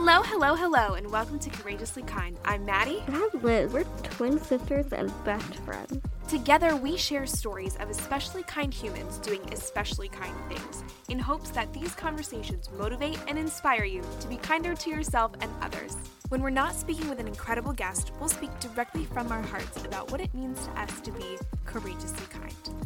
Hello, hello, hello, and welcome to Courageously Kind. I'm Maddie. And I'm Liz. We're twin sisters and best friends. Together, we share stories of especially kind humans doing especially kind things in hopes that these conversations motivate and inspire you to be kinder to yourself and others. When we're not speaking with an incredible guest, we'll speak directly from our hearts about what it means to us to be courageously kind.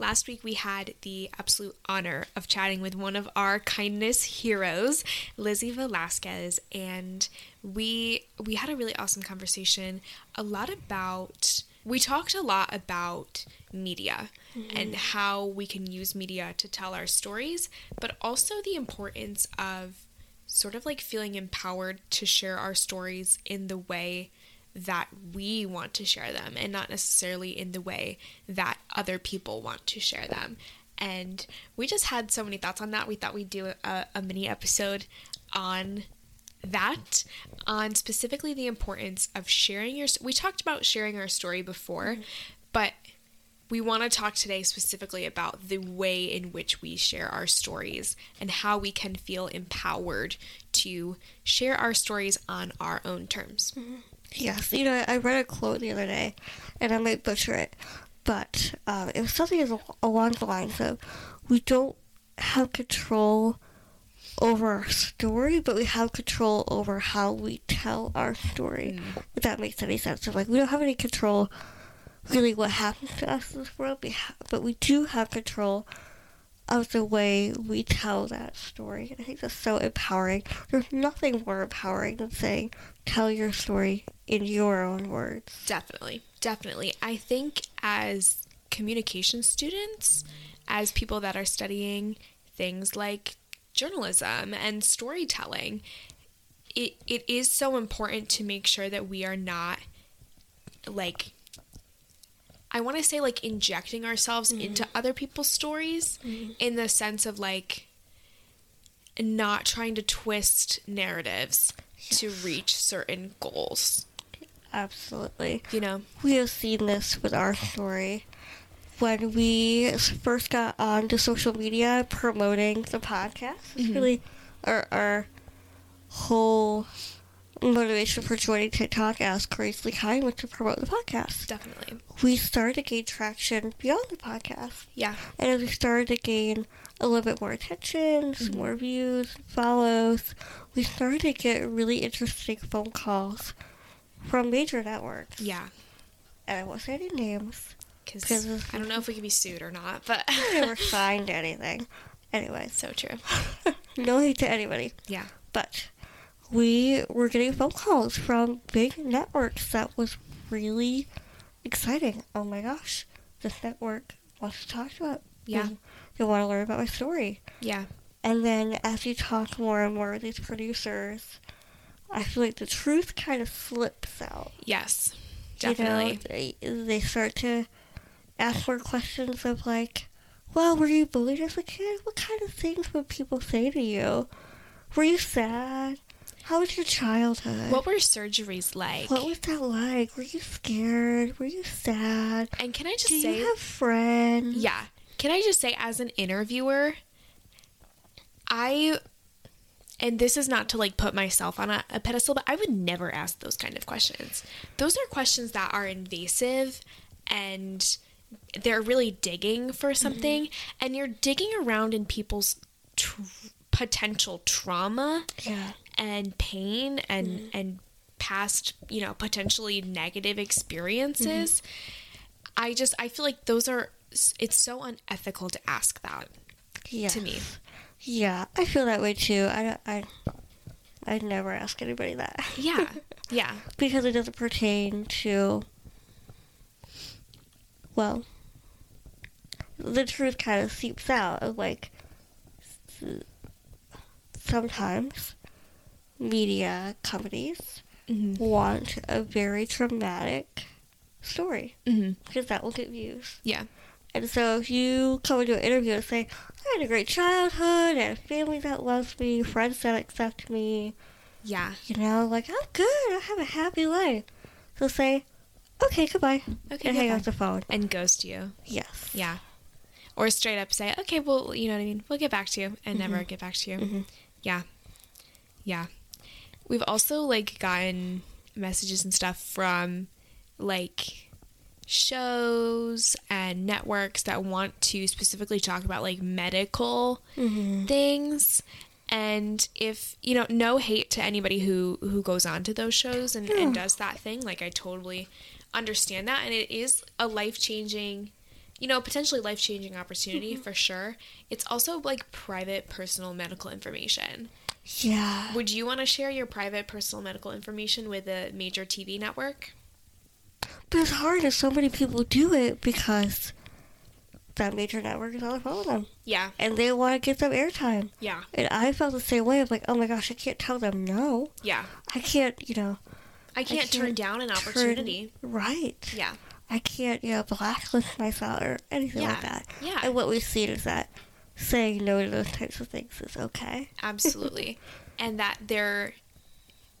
Last week, we had the absolute honor of chatting with one of our kindness heroes, Lizzie Velasquez, and we we had a really awesome conversation. A lot about we talked a lot about media mm-hmm. and how we can use media to tell our stories, but also the importance of sort of like feeling empowered to share our stories in the way that we want to share them and not necessarily in the way that other people want to share them. And we just had so many thoughts on that. We thought we'd do a, a mini episode on that, on specifically the importance of sharing your. We talked about sharing our story before, mm-hmm. but we want to talk today specifically about the way in which we share our stories and how we can feel empowered to share our stories on our own terms. Mm-hmm. Yes, you know, I read a quote the other day, and I might butcher it, but um, it was something along the lines of, "We don't have control over our story, but we have control over how we tell our story." Mm. If that makes any sense, so like we don't have any control really what happens to us in this world, but we do have control of the way we tell that story. And I think that's so empowering. There's nothing more empowering than saying, tell your story in your own words. Definitely. Definitely. I think as communication students, as people that are studying things like journalism and storytelling, it, it is so important to make sure that we are not like I want to say like injecting ourselves mm-hmm. into other people's stories mm-hmm. in the sense of like not trying to twist narratives yes. to reach certain goals. Absolutely. You know, we have seen this with our story. When we first got onto social media promoting the podcast, mm-hmm. really our, our whole motivation for joining TikTok as Courageously Kind was to promote the podcast. Definitely. We started to gain traction beyond the podcast. Yeah. And as we started to gain a little bit more attention, some mm-hmm. more views, follows, we started to get really interesting phone calls from major networks. Yeah. And I won't say any names. Because I don't know if we can be sued or not, but. I never signed anything. Anyway. So true. no hate to anybody. Yeah. But we were getting phone calls from big networks that was really exciting. Oh my gosh, this network wants to talk to about. Yeah. They, they want to learn about my story. Yeah. And then as you talk more and more with these producers, I feel like the truth kind of slips out. Yes, definitely. You know, they, they start to ask more questions of like, well, were you bullied as a kid? What kind of things would people say to you? Were you sad? How was your childhood? What were surgeries like? What was that like? Were you scared? Were you sad? And can I just Do say, you have friends? Yeah. Can I just say, as an interviewer, I, and this is not to like put myself on a, a pedestal, but I would never ask those kind of questions. Those are questions that are invasive and they're really digging for something, mm-hmm. and you're digging around in people's tr- potential trauma yeah and pain and mm. and past you know potentially negative experiences mm-hmm. i just i feel like those are it's so unethical to ask that yes. to me yeah i feel that way too i i i'd never ask anybody that yeah yeah because it doesn't pertain to well the truth kind of seeps out of like sometimes media companies mm-hmm. want a very traumatic story mm-hmm. because that will get views. Yeah. And so if you come into an interview and say, I had a great childhood, and a family that loves me, friends that accept me. Yeah. You know, like, I'm good, I have a happy life. So say, okay, goodbye. Okay, and hang up the phone. And ghost you. Yes. Yeah or straight up say, okay, well, you know what I mean? We'll get back to you and never get back to you. Yeah. Yeah. We've also like gotten messages and stuff from like shows and networks that want to specifically talk about like medical mm-hmm. things. And if you know no hate to anybody who who goes on to those shows and, and does that thing like i totally understand that. And it is a life-changing you know potentially life-changing opportunity mm-hmm. for sure it's also like private personal medical information Yeah. would you want to share your private personal medical information with a major tv network But it's hard if so many people do it because that major network is on the phone with them. yeah And they want to give them airtime. yeah And I felt the same way. I'm like, oh my gosh, I can't tell them no. yeah I can't, you know. i can't, turn can't down an turn- opportunity right. yeah I can't, you know, blacklist myself or anything like that. Yeah. And what we've seen is that saying no to those types of things is okay. absolutely and that there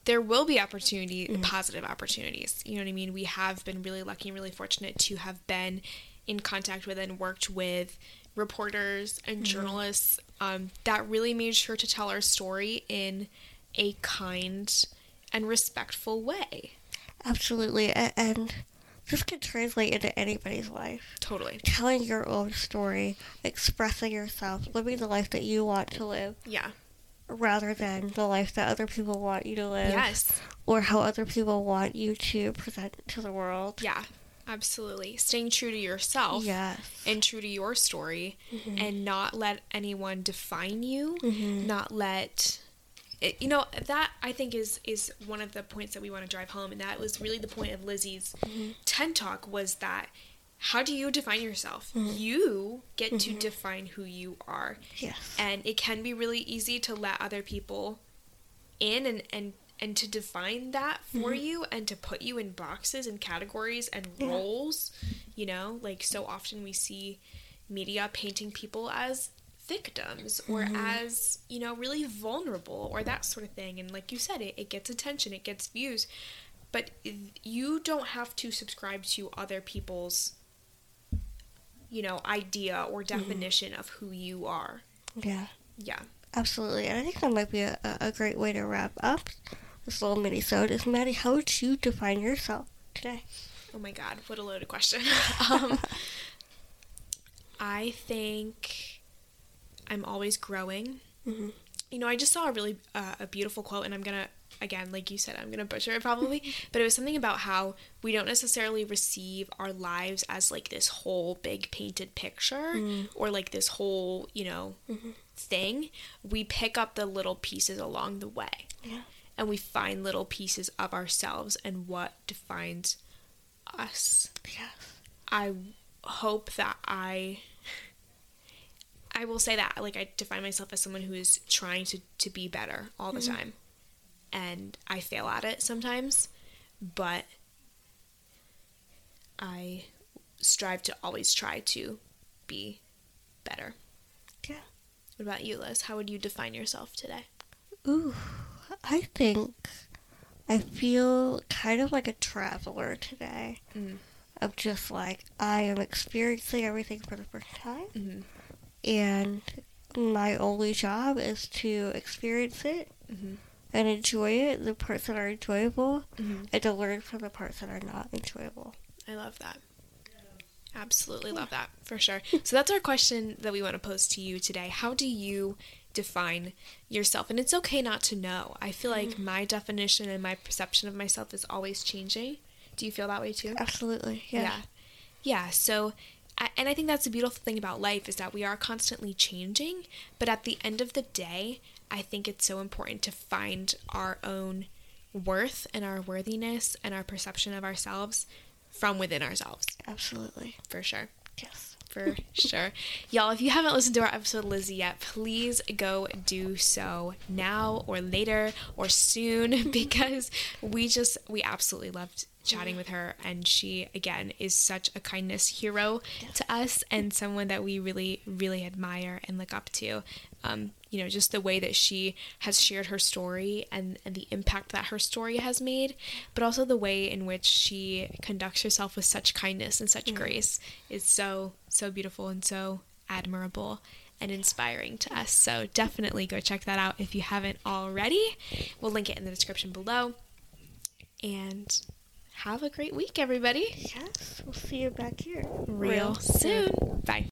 there will be opportunity positive opportunities you know what i mean we have been really lucky and really fortunate to have been in contact with and worked with reporters and journalists um, that really made sure to tell our story in a kind and respectful way Absolutely. And this can translate into anybody's life. totally Telling your own story, expressing yourself, living the life that you want to live yeah rather than the life that other people want you to live. yes Or how other people want you to present to the world. yeah absolutely staying true to yourself Yes. and true to your story and not let anyone define you Mhm. not let it, you know that i think is is one of the points that we want to drive home and that was really the point of lizzie's mm-hmm. ted talk was that how do you define yourself? Mm-hmm. You get to mm-hmm. define who you are. Yes. and it can be really easy to let other people in and and and to define that for you and to put you in boxes and categories and Yeah. roles you know? Like so often we see media painting people as victims or as you know really vulnerable or that sort of thing and like you said it, it gets attention it gets views but you don't have to subscribe to other people's you know idea or definition of who you are Yeah. yeah Absolutely. And I think that might be a, a a great way to wrap up this little mini sode is Maddie, how would you define yourself today? Oh my god, what a loaded question. um, I think I'm always growing. Mhm. You know, I just saw a really uh, a beautiful quote, and I'm gonna again, like you said, I'm gonna butcher it probably, but it was something about how we don't necessarily receive our lives as like this whole big painted picture or like this whole you know thing. We pick up the little pieces along the way Yeah. and we find little pieces of ourselves and what defines us. Yes. I hope that I I will say that like I define myself as someone who is trying to to be better all the time. And I fail at it sometimes, but I strive to always try to be better. Yeah. What about you, Liz? How would you define yourself today? Ooh, I think I feel kind of like a traveler today. Mm. Of just like I am experiencing everything for the first time, Mhm. And my only job is to experience it Mhm. and enjoy it. The parts that are enjoyable, Mhm. and to learn from the parts that are not enjoyable. I love that. Absolutely love that for sure. So that's our question that we want to pose to you today. How do you define yourself? And it's okay not to know. I feel like my definition and my perception of myself is always changing. Do you feel that way too? Absolutely, yeah. Yeah. Yeah, so and I think that's the beautiful thing about life is that we are constantly changing, but at the end of the day, I think it's so important to find our own worth and our worthiness and our perception of ourselves from within ourselves, Absolutely, for sure. yes. For sure. Y'all, if you haven't listened to our episode Lizzie yet, please go do so now or later or soon because we just, we absolutely loved chatting with her. And she, again, is such a kindness hero to us and someone that we really, really admire and look up to. Um, you know, just the way that she has shared her story and, and the impact that her story has made, but also the way in which she conducts herself with such kindness and such grace is so, so beautiful and so admirable and inspiring to us. So definitely go check that out if you haven't already. We'll link it in the description below. And have a great week, everybody. Yes, we'll see you back here Real soon. Bye.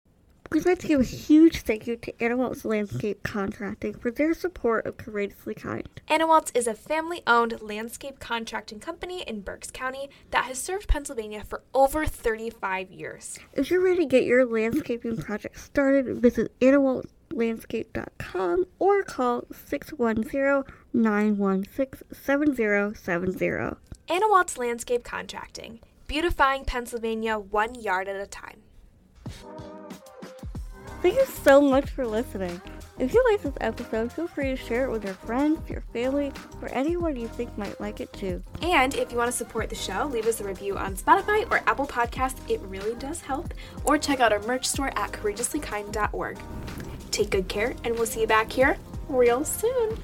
We'd like to give a huge thank you to Anawalt's Landscape Contracting for their support of Courageously Kind. Anawalt's is a family owned landscape contracting company in Berks County that has served Pennsylvania for over 35 years. If you're ready to get your landscaping project started, visit anawaltlandscape.com or call 610-916-7070. Anawalt's Landscape Contracting, beautifying Pennsylvania one yard at a time. Thank you so much for listening. If you like this episode, feel free to share it with your friends, your family, or anyone you think might like it too. And if you want to support the show, leave us a review on Spotify or Apple Podcasts. It really does help. Or check out our merch store at courageouslykind.org. Take good care, and we'll see you back here real soon.